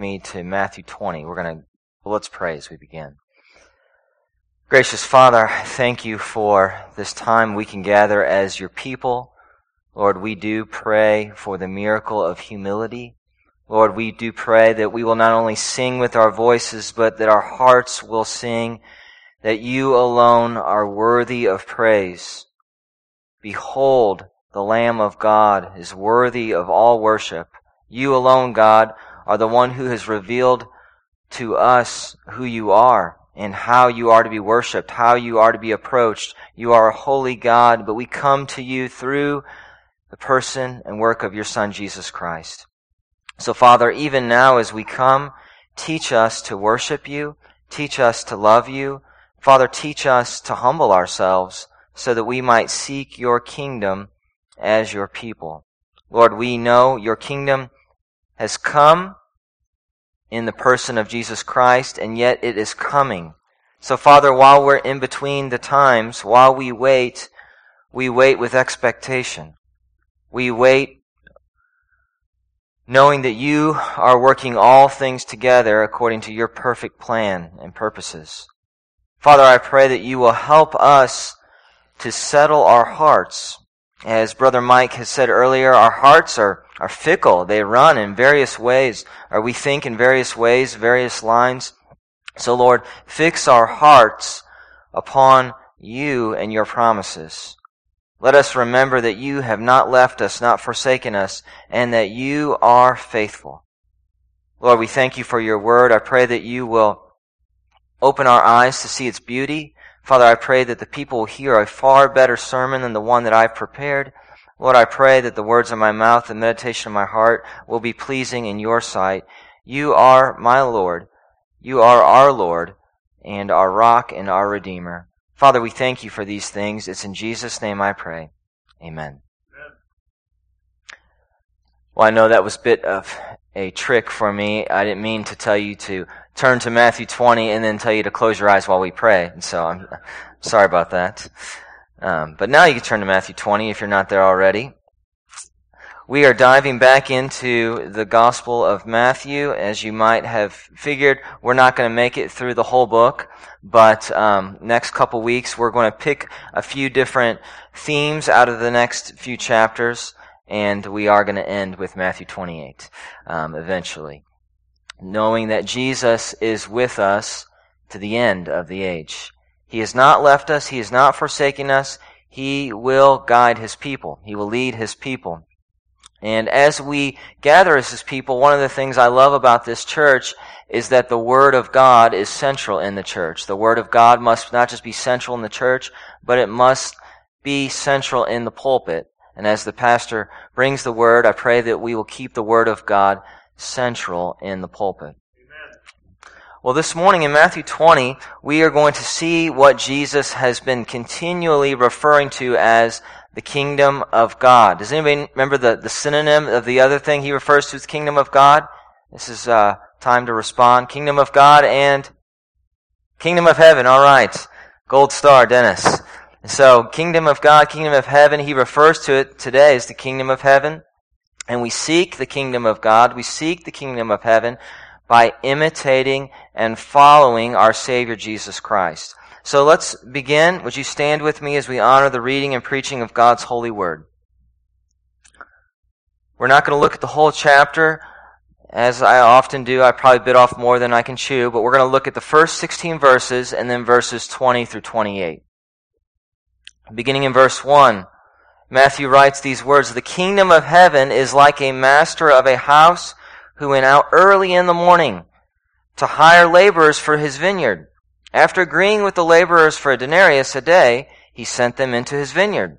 me to Matthew 20. We're going to, well, let's pray as we begin. Gracious Father, thank you for this time we can gather as your people. Lord, we do pray for the miracle of humility. Lord, we do pray that we will not only sing with our voices, but that our hearts will sing that you alone are worthy of praise. Behold, the Lamb of God is worthy of all worship. You alone, God, are the one who has revealed to us who you are and how you are to be worshiped, how you are to be approached. You are a holy God, but we come to you through the person and work of your Son, Jesus Christ. So, Father, even now as we come, teach us to worship you, teach us to love you. Father, teach us to humble ourselves so that we might seek your kingdom as your people. Lord, we know your kingdom has come in the person of Jesus Christ, and yet it is coming. So, Father, while we're in between the times, while we wait, we wait with expectation. We wait knowing that you are working all things together according to your perfect plan and purposes. Father, I pray that you will help us to settle our hearts. As Brother Mike has said earlier, our hearts are are fickle. They run in various ways, or we think in various ways, various lines. So Lord, fix our hearts upon you and your promises. Let us remember that you have not left us, not forsaken us, and that you are faithful. Lord, we thank you for your word. I pray that you will open our eyes to see its beauty. Father, I pray that the people will hear a far better sermon than the one that I've prepared. Lord, I pray that the words of my mouth and meditation of my heart will be pleasing in your sight. You are my Lord. You are our Lord and our rock and our Redeemer. Father, we thank you for these things. It's in Jesus' name I pray. Amen. Amen. Well, I know that was a bit of a trick for me. I didn't mean to tell you to turn to Matthew 20 and then tell you to close your eyes while we pray. And so I'm sorry about that. Um, but now you can turn to Matthew 20 if you're not there already. We are diving back into the Gospel of Matthew. As you might have figured, we're not going to make it through the whole book, but um, next couple weeks we're going to pick a few different themes out of the next few chapters, and we are going to end with Matthew 28 um, eventually, knowing that Jesus is with us to the end of the age. He has not left us. He has not forsaken us. He will guide his people. He will lead his people. And as we gather as his people, one of the things I love about this church is that the Word of God is central in the church. The Word of God must not just be central in the church, but it must be central in the pulpit. And as the pastor brings the Word, I pray that we will keep the Word of God central in the pulpit. Well, this morning in Matthew 20, we are going to see what Jesus has been continually referring to as the kingdom of God. Does anybody remember the, the synonym of the other thing he refers to as kingdom of God? This is uh, time to respond. Kingdom of God and kingdom of heaven. All right. Gold star, Dennis. So, kingdom of God, kingdom of heaven, he refers to it today as the kingdom of heaven. And we seek the kingdom of God. We seek the kingdom of heaven by imitating and following our Savior Jesus Christ. So let's begin. Would you stand with me as we honor the reading and preaching of God's holy word? We're not going to look at the whole chapter. As I often do, I probably bit off more than I can chew, but we're going to look at the first 16 verses and then verses 20 through 28. Beginning in verse 1, Matthew writes these words, The kingdom of heaven is like a master of a house who went out early in the morning to hire laborers for his vineyard. After agreeing with the laborers for a denarius a day, he sent them into his vineyard.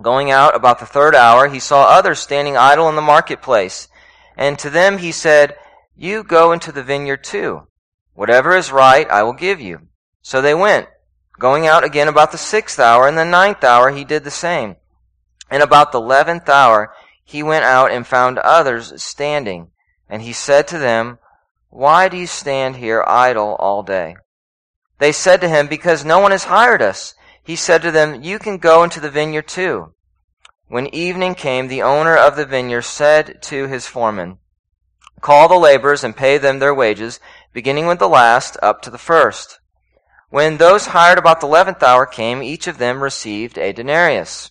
Going out about the third hour, he saw others standing idle in the marketplace. And to them he said, You go into the vineyard too. Whatever is right, I will give you. So they went. Going out again about the sixth hour, and the ninth hour he did the same. And about the eleventh hour he went out and found others standing. And he said to them, Why do you stand here idle all day? They said to him, Because no one has hired us. He said to them, You can go into the vineyard too. When evening came, the owner of the vineyard said to his foreman, Call the laborers and pay them their wages, beginning with the last up to the first. When those hired about the eleventh hour came, each of them received a denarius.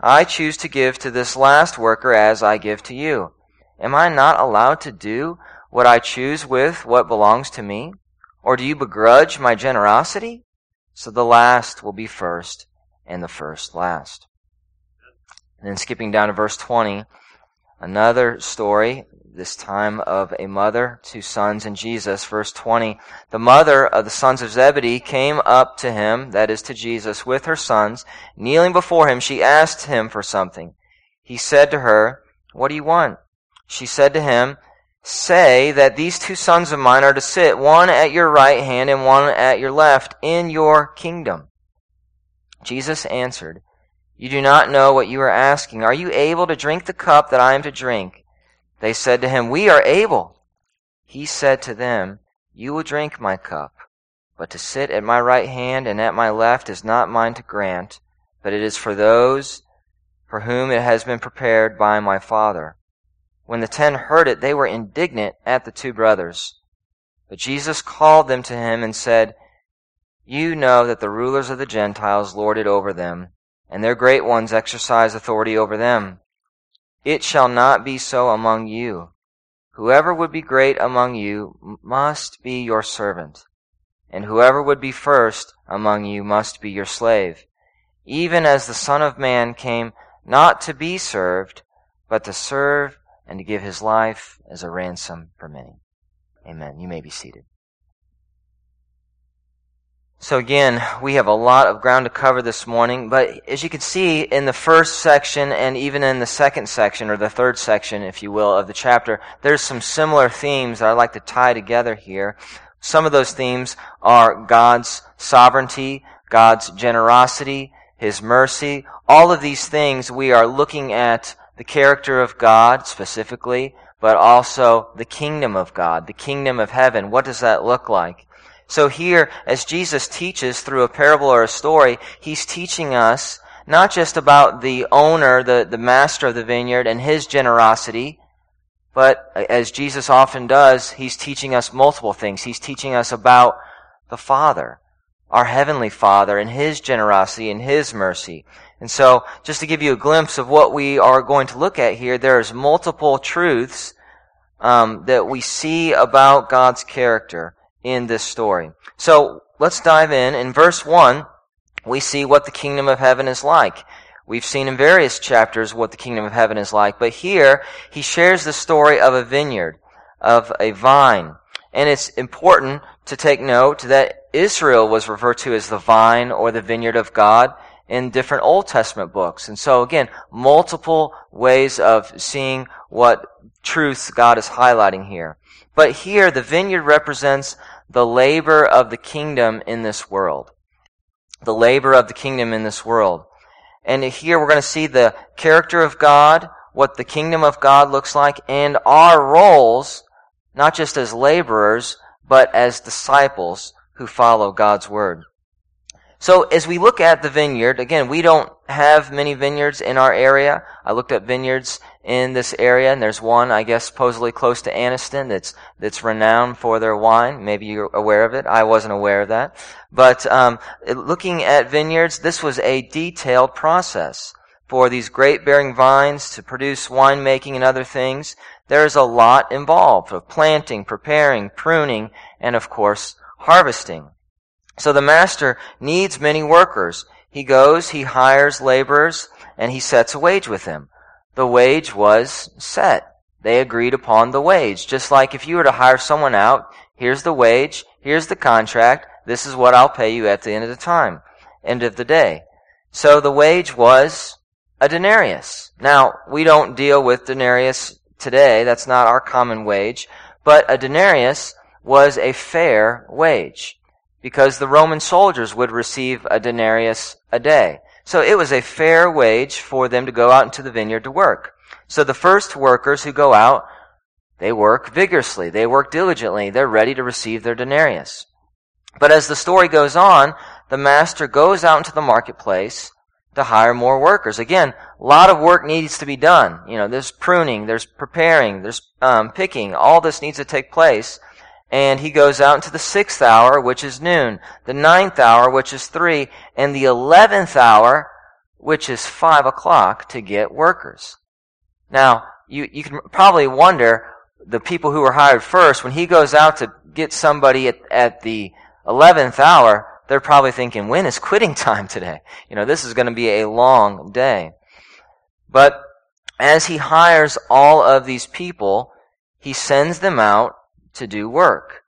I choose to give to this last worker as I give to you. Am I not allowed to do what I choose with what belongs to me? Or do you begrudge my generosity? So the last will be first, and the first last. And then skipping down to verse 20, another story this time of a mother, two sons, and Jesus. Verse 20. The mother of the sons of Zebedee came up to him, that is to Jesus, with her sons. Kneeling before him, she asked him for something. He said to her, What do you want? She said to him, Say that these two sons of mine are to sit, one at your right hand and one at your left, in your kingdom. Jesus answered, You do not know what you are asking. Are you able to drink the cup that I am to drink? They said to him, We are able. He said to them, You will drink my cup, but to sit at my right hand and at my left is not mine to grant, but it is for those for whom it has been prepared by my Father. When the ten heard it, they were indignant at the two brothers. But Jesus called them to him and said, You know that the rulers of the Gentiles lord it over them, and their great ones exercise authority over them. It shall not be so among you. Whoever would be great among you must be your servant, and whoever would be first among you must be your slave, even as the Son of Man came not to be served, but to serve and to give his life as a ransom for many. Amen. You may be seated. So again, we have a lot of ground to cover this morning, but as you can see in the first section and even in the second section, or the third section, if you will, of the chapter, there's some similar themes that I'd like to tie together here. Some of those themes are God's sovereignty, God's generosity, His mercy. All of these things we are looking at the character of God specifically, but also the kingdom of God, the kingdom of heaven. What does that look like? So here, as Jesus teaches through a parable or a story, he's teaching us not just about the owner, the, the master of the vineyard and his generosity, but as Jesus often does, he's teaching us multiple things. He's teaching us about the Father, our Heavenly Father, and His generosity and His mercy. And so, just to give you a glimpse of what we are going to look at here, there's multiple truths um, that we see about God's character in this story. So let's dive in. In verse 1, we see what the kingdom of heaven is like. We've seen in various chapters what the kingdom of heaven is like, but here he shares the story of a vineyard, of a vine. And it's important to take note that Israel was referred to as the vine or the vineyard of God in different Old Testament books. And so again, multiple ways of seeing what truths God is highlighting here. But here, the vineyard represents the labor of the kingdom in this world. The labor of the kingdom in this world. And here we're going to see the character of God, what the kingdom of God looks like, and our roles, not just as laborers, but as disciples who follow God's word. So as we look at the vineyard, again, we don't have many vineyards in our area. I looked at vineyards in this area, and there's one, I guess, supposedly close to Anniston that's that's renowned for their wine. Maybe you're aware of it. I wasn't aware of that. But um, looking at vineyards, this was a detailed process for these grape-bearing vines to produce winemaking and other things. There's a lot involved of planting, preparing, pruning, and of course, harvesting. So the master needs many workers. He goes, he hires laborers, and he sets a wage with them. The wage was set. They agreed upon the wage. Just like if you were to hire someone out, here's the wage, here's the contract, this is what I'll pay you at the end of the time, end of the day. So the wage was a denarius. Now, we don't deal with denarius today. That's not our common wage. But a denarius was a fair wage because the Roman soldiers would receive a denarius a day. So it was a fair wage for them to go out into the vineyard to work. So the first workers who go out, they work vigorously. They work diligently. They're ready to receive their denarius. But as the story goes on, the master goes out into the marketplace to hire more workers. Again, a lot of work needs to be done. You know, there's pruning, there's preparing, there's um, picking. All this needs to take place. And he goes out into the sixth hour, which is noon, the ninth hour, which is three, and the eleventh hour, which is five o'clock, to get workers. Now, you, you can probably wonder, the people who were hired first, when he goes out to get somebody at, at the eleventh hour, they're probably thinking, when is quitting time today? You know, this is going to be a long day. But as he hires all of these people, he sends them out to do work.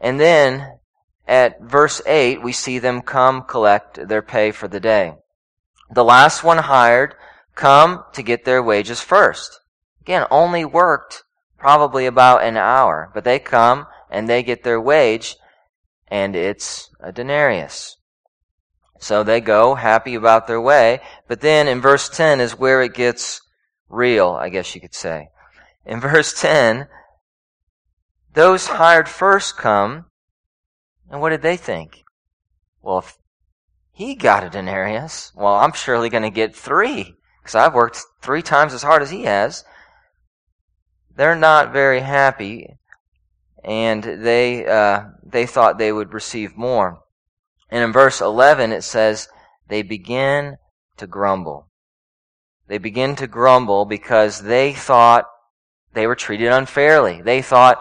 And then at verse 8, we see them come collect their pay for the day. The last one hired come to get their wages first. Again, only worked probably about an hour, but they come and they get their wage and it's a denarius. So they go happy about their way, but then in verse 10 is where it gets real, I guess you could say. In verse 10, those hired first come, and what did they think? Well, if he got a denarius, well, I'm surely going to get three, because I've worked three times as hard as he has. They're not very happy, and they, uh, they thought they would receive more. And in verse 11 it says, they begin to grumble. They begin to grumble because they thought they were treated unfairly. They thought,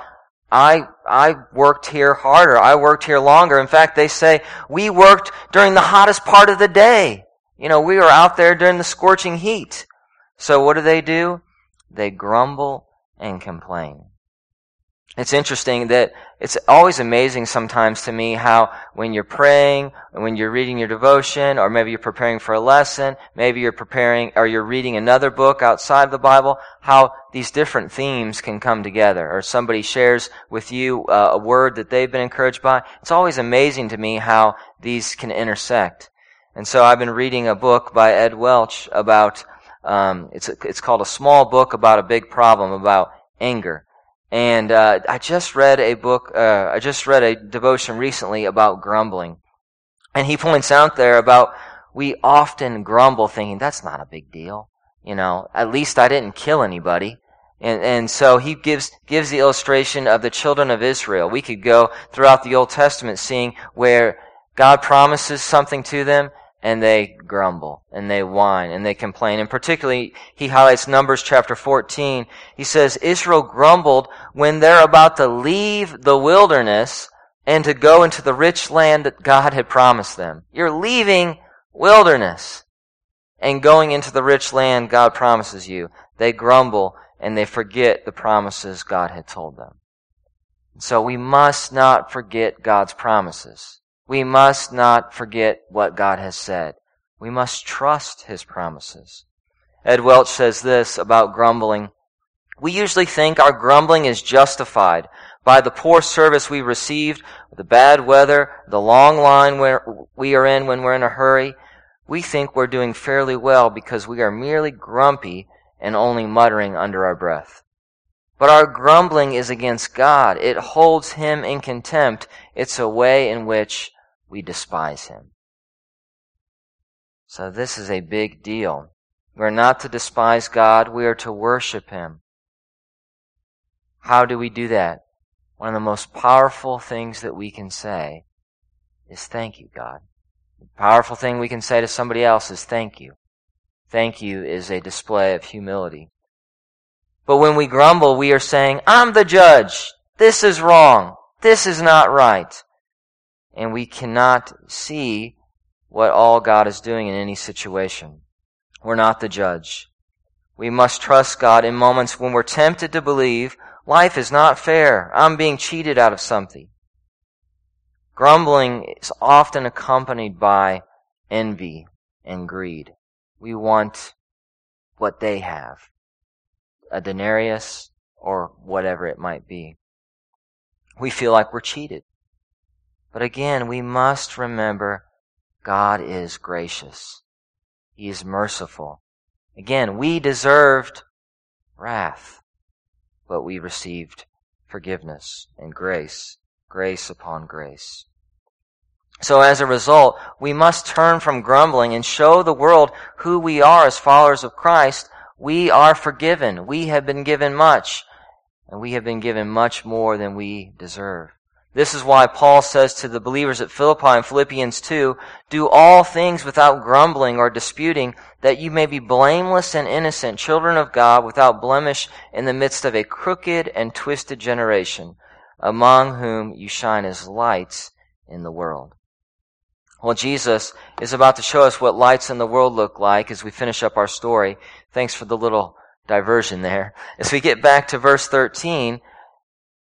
I, I worked here harder. I worked here longer. In fact, they say, we worked during the hottest part of the day. You know, we were out there during the scorching heat. So what do they do? They grumble and complain. It's interesting that it's always amazing sometimes to me how when you're praying, when you're reading your devotion, or maybe you're preparing for a lesson, maybe you're preparing or you're reading another book outside the Bible, how these different themes can come together. Or somebody shares with you uh, a word that they've been encouraged by. It's always amazing to me how these can intersect. And so I've been reading a book by Ed Welch about, um, it's, it's called A Small Book About a Big Problem, about anger. And uh, I just read a book, uh, I just read a devotion recently about grumbling. And he points out there about we often grumble thinking, that's not a big deal. You know, at least I didn't kill anybody. And, and so he gives, gives the illustration of the children of Israel. We could go throughout the Old Testament seeing where God promises something to them and they grumble and they whine and they complain. And particularly, he highlights Numbers chapter 14. He says, Israel grumbled when they're about to leave the wilderness and to go into the rich land that God had promised them. You're leaving wilderness and going into the rich land God promises you. They grumble and they forget the promises God had told them. So we must not forget God's promises. We must not forget what God has said. We must trust His promises. Ed Welch says this about grumbling. We usually think our grumbling is justified by the poor service we received, the bad weather, the long line where we are in when we're in a hurry. We think we're doing fairly well because we are merely grumpy and only muttering under our breath. But our grumbling is against God. It holds Him in contempt. It's a way in which we despise Him. So this is a big deal. We're not to despise God, we are to worship Him. How do we do that? One of the most powerful things that we can say is thank you, God. The powerful thing we can say to somebody else is thank you. Thank you is a display of humility. But when we grumble, we are saying, I'm the judge. This is wrong. This is not right. And we cannot see what all God is doing in any situation. We're not the judge. We must trust God in moments when we're tempted to believe life is not fair. I'm being cheated out of something. Grumbling is often accompanied by envy and greed. We want what they have a denarius or whatever it might be. We feel like we're cheated. But again, we must remember God is gracious. He is merciful. Again, we deserved wrath, but we received forgiveness and grace, grace upon grace. So as a result, we must turn from grumbling and show the world who we are as followers of Christ. We are forgiven. We have been given much, and we have been given much more than we deserve. This is why Paul says to the believers at Philippi in Philippians 2, do all things without grumbling or disputing, that you may be blameless and innocent, children of God, without blemish in the midst of a crooked and twisted generation, among whom you shine as lights in the world. Well, Jesus is about to show us what lights in the world look like as we finish up our story. Thanks for the little diversion there. As we get back to verse 13,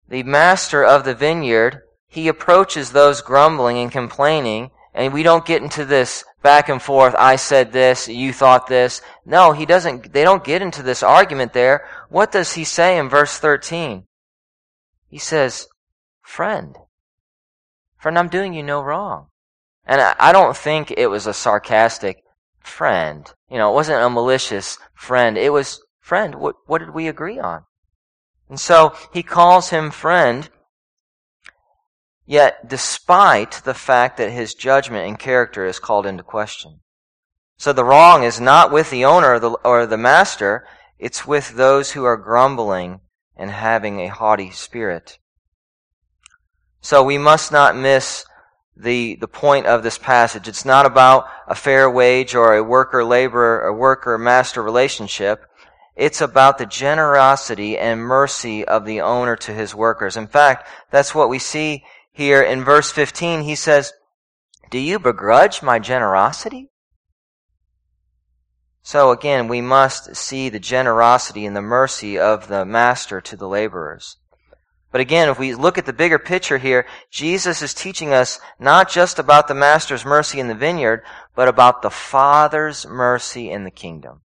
the master of the vineyard, he approaches those grumbling and complaining, and we don't get into this back and forth, I said this, you thought this. No, he doesn't, they don't get into this argument there. What does he say in verse 13? He says, friend, friend, I'm doing you no wrong. And I don't think it was a sarcastic friend. You know, it wasn't a malicious friend. It was, friend, what, what did we agree on? And so he calls him friend, yet despite the fact that his judgment and character is called into question. So the wrong is not with the owner or the, or the master, it's with those who are grumbling and having a haughty spirit. So we must not miss the, the point of this passage. It's not about a fair wage or a worker laborer, a worker master relationship. It's about the generosity and mercy of the owner to his workers. In fact, that's what we see here in verse 15. He says, Do you begrudge my generosity? So again, we must see the generosity and the mercy of the master to the laborers. But again, if we look at the bigger picture here, Jesus is teaching us not just about the master's mercy in the vineyard, but about the Father's mercy in the kingdom.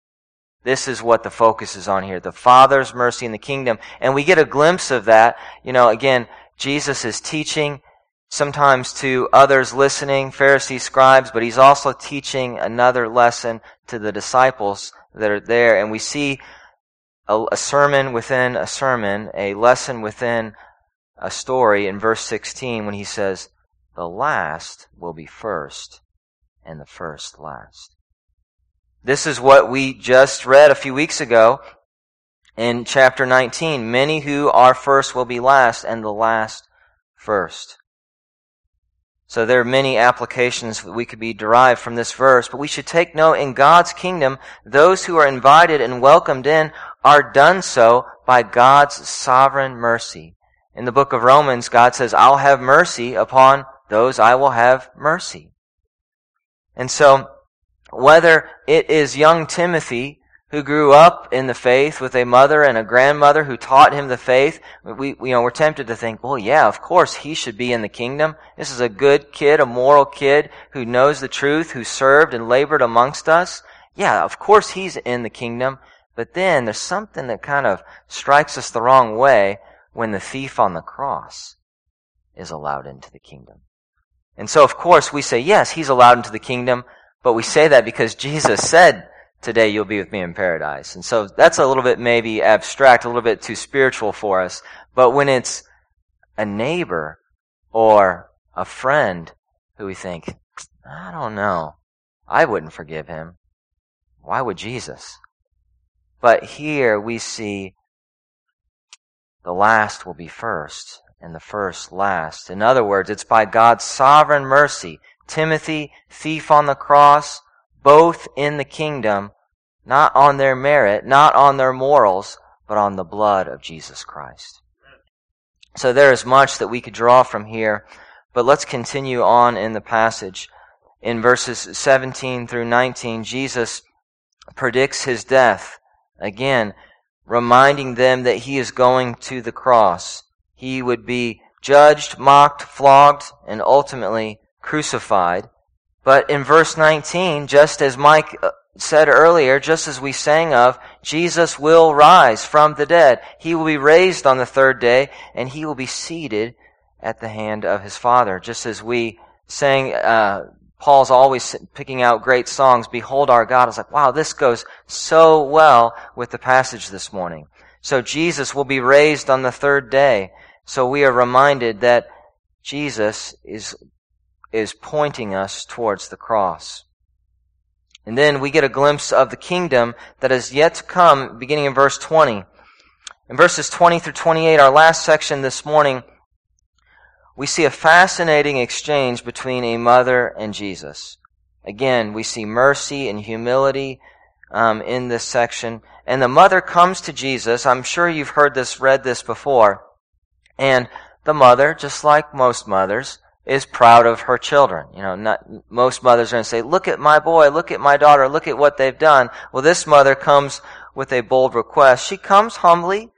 This is what the focus is on here. The Father's mercy in the kingdom. And we get a glimpse of that. You know, again, Jesus is teaching sometimes to others listening, Pharisees, scribes, but he's also teaching another lesson to the disciples that are there. And we see a, a sermon within a sermon, a lesson within a story in verse 16 when he says, the last will be first and the first last. This is what we just read a few weeks ago in chapter 19. Many who are first will be last, and the last first. So there are many applications that we could be derived from this verse, but we should take note in God's kingdom, those who are invited and welcomed in are done so by God's sovereign mercy. In the book of Romans, God says, I'll have mercy upon those I will have mercy. And so, whether it is young Timothy who grew up in the faith with a mother and a grandmother who taught him the faith, we, you know, we're tempted to think, well, yeah, of course he should be in the kingdom. This is a good kid, a moral kid who knows the truth, who served and labored amongst us. Yeah, of course he's in the kingdom. But then there's something that kind of strikes us the wrong way when the thief on the cross is allowed into the kingdom. And so, of course, we say, yes, he's allowed into the kingdom, but we say that because Jesus said, today you'll be with me in paradise. And so that's a little bit maybe abstract, a little bit too spiritual for us. But when it's a neighbor or a friend who we think, I don't know, I wouldn't forgive him. Why would Jesus? But here we see the last will be first and the first last. In other words, it's by God's sovereign mercy Timothy, thief on the cross, both in the kingdom, not on their merit, not on their morals, but on the blood of Jesus Christ. So there is much that we could draw from here, but let's continue on in the passage. In verses 17 through 19, Jesus predicts his death. Again, reminding them that he is going to the cross. He would be judged, mocked, flogged, and ultimately crucified. But in verse 19, just as Mike uh, said earlier, just as we sang of, Jesus will rise from the dead. He will be raised on the third day, and he will be seated at the hand of his Father. Just as we sang, uh, Paul's always picking out great songs, Behold our God. I was like, wow, this goes so well with the passage this morning. So Jesus will be raised on the third day. So we are reminded that Jesus is, is pointing us towards the cross. And then we get a glimpse of the kingdom that is yet to come, beginning in verse 20. In verses 20 through 28, our last section this morning, we see a fascinating exchange between a mother and Jesus. Again, we see mercy and humility um, in this section. And the mother comes to Jesus. I'm sure you've heard this, read this before. And the mother, just like most mothers, is proud of her children. You know, not, most mothers are going to say, look at my boy, look at my daughter, look at what they've done. Well, this mother comes with a bold request. She comes humbly,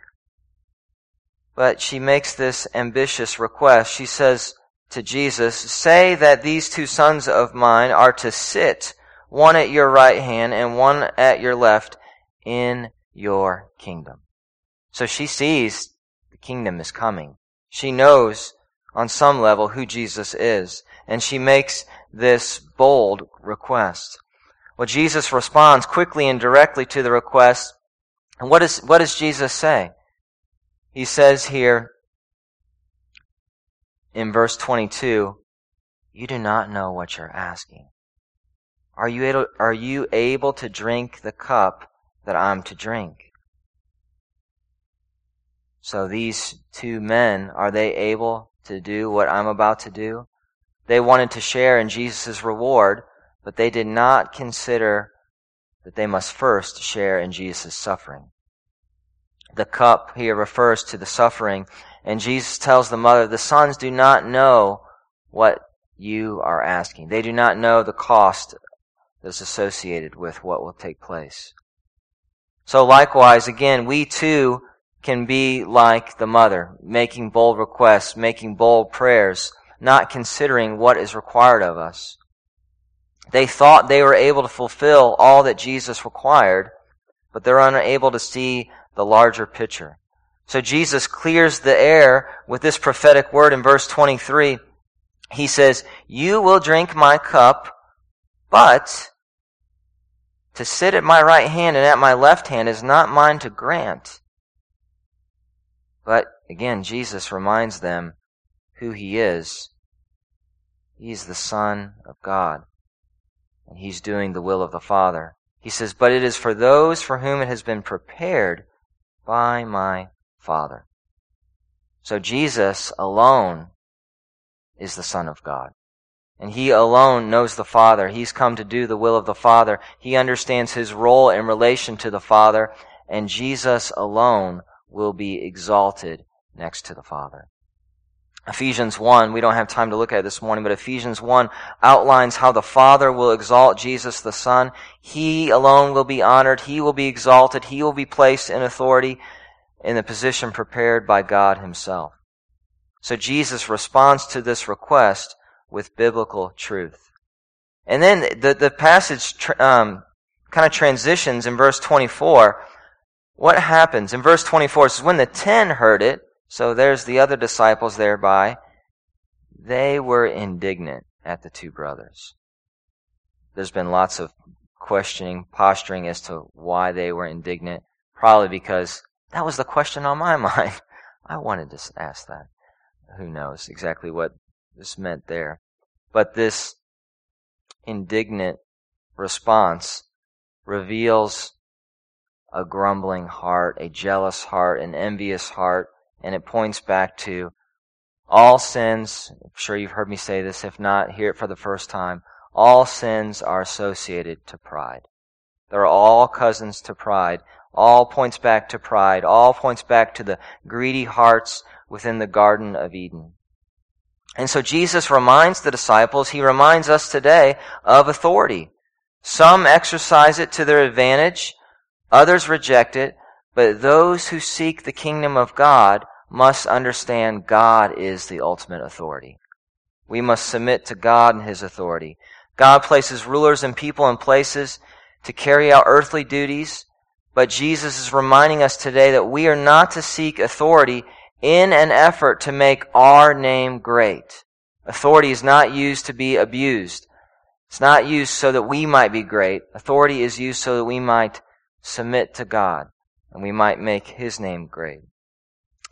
but she makes this ambitious request. She says to Jesus, say that these two sons of mine are to sit, one at your right hand and one at your left, in your kingdom. So she sees the kingdom is coming. She knows on some level who Jesus is. And she makes this bold request. Well, Jesus responds quickly and directly to the request. And what, is, what does Jesus say? He says here in verse 22, You do not know what you're asking. Are you able, are you able to drink the cup that I'm to drink? So these two men, are they able to do what I'm about to do. They wanted to share in Jesus' reward, but they did not consider that they must first share in Jesus' suffering. The cup here refers to the suffering, and Jesus tells the mother, the sons do not know what you are asking. They do not know the cost that's associated with what will take place. So likewise, again, we too can be like the mother, making bold requests, making bold prayers, not considering what is required of us. They thought they were able to fulfill all that Jesus required, but they're unable to see the larger picture. So Jesus clears the air with this prophetic word in verse 23. He says, You will drink my cup, but to sit at my right hand and at my left hand is not mine to grant but again, Jesus reminds them who he is. He's the Son of God, and he's doing the will of the Father. He says, But it is for those for whom it has been prepared by my Father. So Jesus alone is the Son of God. And he alone knows the Father. He's come to do the will of the Father. He understands his role in relation to the Father. And Jesus alone will be exalted next to the Father. Ephesians 1, we don't have time to look at it this morning, but Ephesians 1 outlines how the Father will exalt Jesus the Son. He alone will be honored. He will be exalted. He will be placed in authority in the position prepared by God Himself. So Jesus responds to this request with biblical truth. And then the, the passage um, kind of transitions in verse 24 what happens? In verse 24, it says, When the ten heard it, so there's the other disciples thereby, they were indignant at the two brothers. There's been lots of questioning, posturing as to why they were indignant. Probably because that was the question on my mind. I wanted to ask that. Who knows exactly what this meant there. But this indignant response reveals a grumbling heart, a jealous heart, an envious heart, and it points back to all sins. I'm sure you've heard me say this. If not, hear it for the first time. All sins are associated to pride. They're all cousins to pride. All points back to pride. All points back to the greedy hearts within the Garden of Eden. And so Jesus reminds the disciples, he reminds us today of authority. Some exercise it to their advantage, Others reject it, but those who seek the kingdom of God must understand God is the ultimate authority. We must submit to God and His authority. God places rulers and people in places to carry out earthly duties, But Jesus is reminding us today that we are not to seek authority in an effort to make our name great. Authority is not used to be abused. It's not used so that we might be great. Authority is used so that we might submit to God and we might make His name great.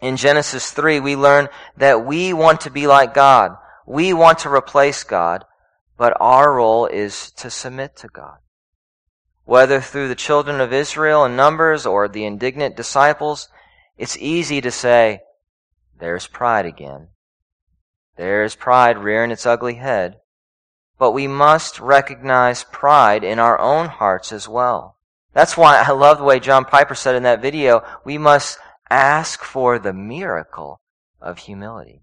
In Genesis 3, we learn that we want to be like God. We want to replace God, but our role is to submit to God. Whether through the children of Israel in numbers or the indignant disciples, it's easy to say, there's pride again. There's pride rearing its ugly head. But we must recognize pride in our own hearts as well. That's why I love the way John Piper said in that video, we must ask for the miracle of humility.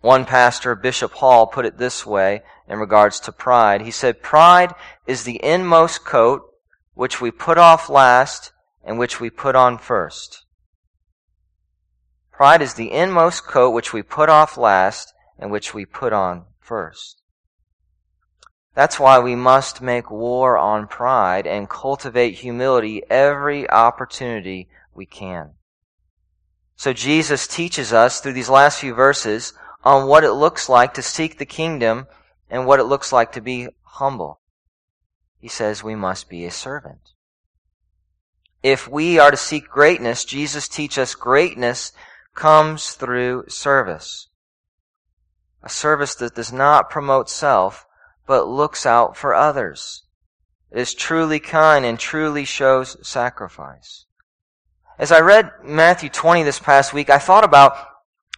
One pastor, Bishop Hall, put it this way in regards to pride. He said, Pride is the inmost coat which we put off last and which we put on first. Pride is the inmost coat which we put off last and which we put on first. That's why we must make war on pride and cultivate humility every opportunity we can. So Jesus teaches us through these last few verses on what it looks like to seek the kingdom and what it looks like to be humble. He says we must be a servant. If we are to seek greatness, Jesus teaches us greatness comes through service. A service that does not promote self, but looks out for others. Is truly kind and truly shows sacrifice. As I read Matthew 20 this past week, I thought about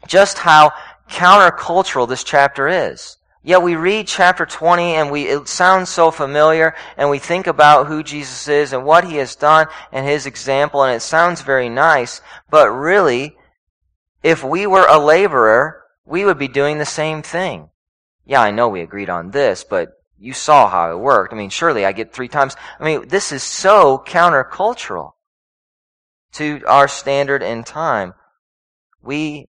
just how countercultural this chapter is. Yet we read chapter 20 and we, it sounds so familiar and we think about who Jesus is and what he has done and his example and it sounds very nice, but really, if we were a laborer, we would be doing the same thing. Yeah, I know we agreed on this, but you saw how it worked. I mean, surely I get three times. I mean, this is so countercultural to our standard in time. We,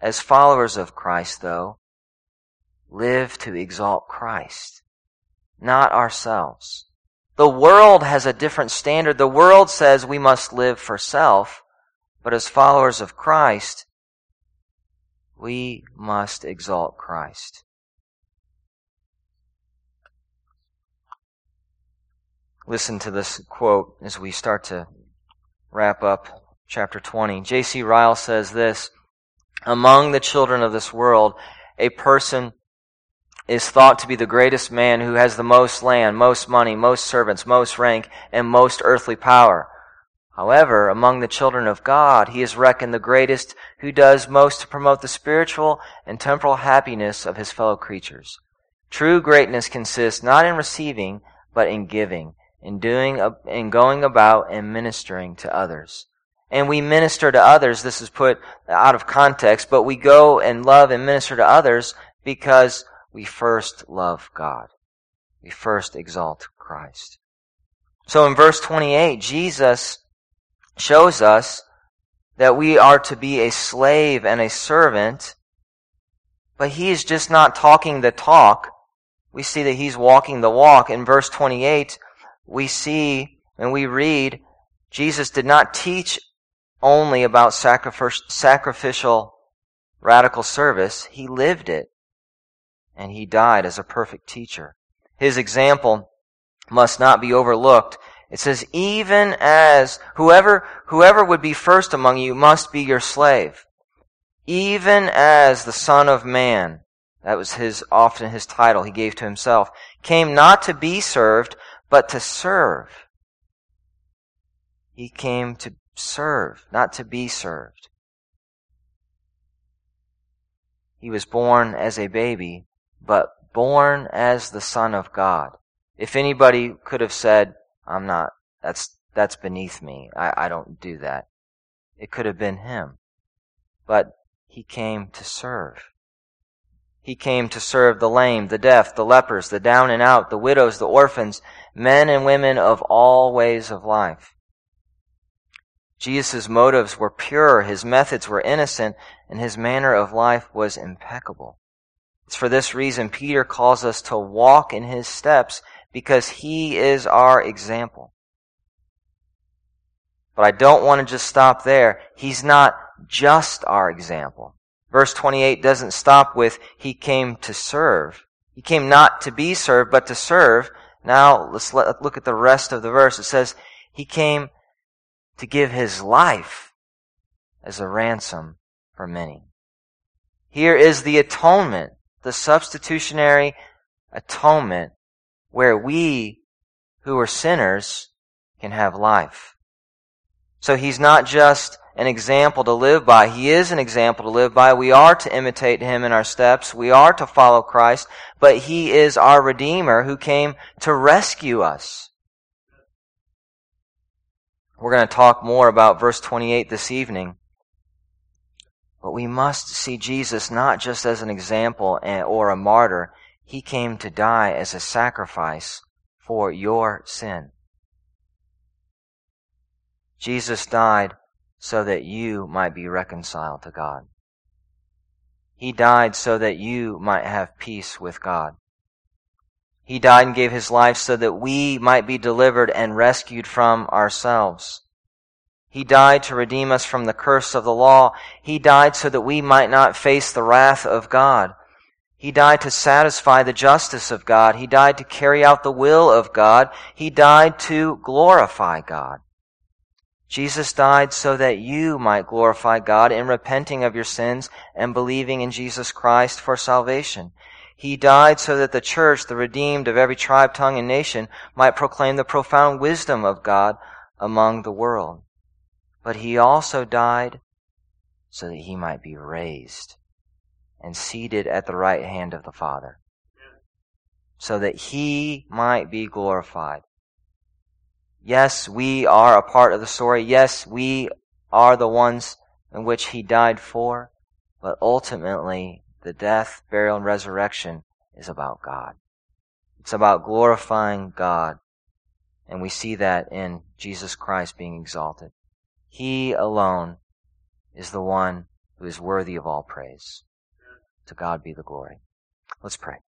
as followers of Christ, though, live to exalt Christ, not ourselves. The world has a different standard. The world says we must live for self. But as followers of Christ, we must exalt Christ. Listen to this quote as we start to wrap up chapter 20. J.C. Ryle says this Among the children of this world, a person is thought to be the greatest man who has the most land, most money, most servants, most rank, and most earthly power. However, among the children of God, he is reckoned the greatest who does most to promote the spiritual and temporal happiness of his fellow creatures. True greatness consists not in receiving, but in giving, in doing, in going about and ministering to others. And we minister to others, this is put out of context, but we go and love and minister to others because we first love God. We first exalt Christ. So in verse 28, Jesus shows us that we are to be a slave and a servant, but he is just not talking the talk. We see that he's walking the walk. In verse 28, we see and we read, Jesus did not teach only about sacrificial radical service. He lived it. And he died as a perfect teacher. His example must not be overlooked it says, even as whoever, whoever would be first among you must be your slave. Even as the Son of Man, that was his, often his title he gave to himself, came not to be served, but to serve. He came to serve, not to be served. He was born as a baby, but born as the Son of God. If anybody could have said, I'm not, that's, that's beneath me. I, I don't do that. It could have been him. But he came to serve. He came to serve the lame, the deaf, the lepers, the down and out, the widows, the orphans, men and women of all ways of life. Jesus' motives were pure, his methods were innocent, and his manner of life was impeccable. It's for this reason Peter calls us to walk in his steps because he is our example. But I don't want to just stop there. He's not just our example. Verse 28 doesn't stop with, He came to serve. He came not to be served, but to serve. Now, let's look at the rest of the verse. It says, He came to give His life as a ransom for many. Here is the atonement, the substitutionary atonement, where we who are sinners can have life. So he's not just an example to live by. He is an example to live by. We are to imitate him in our steps. We are to follow Christ, but he is our Redeemer who came to rescue us. We're going to talk more about verse 28 this evening. But we must see Jesus not just as an example or a martyr. He came to die as a sacrifice for your sin. Jesus died so that you might be reconciled to God. He died so that you might have peace with God. He died and gave his life so that we might be delivered and rescued from ourselves. He died to redeem us from the curse of the law. He died so that we might not face the wrath of God. He died to satisfy the justice of God. He died to carry out the will of God. He died to glorify God. Jesus died so that you might glorify God in repenting of your sins and believing in Jesus Christ for salvation. He died so that the church, the redeemed of every tribe, tongue, and nation, might proclaim the profound wisdom of God among the world. But he also died so that he might be raised and seated at the right hand of the Father, so that he might be glorified. Yes, we are a part of the story. Yes, we are the ones in which he died for. But ultimately, the death, burial, and resurrection is about God. It's about glorifying God. And we see that in Jesus Christ being exalted. He alone is the one who is worthy of all praise. To God be the glory. Let's pray.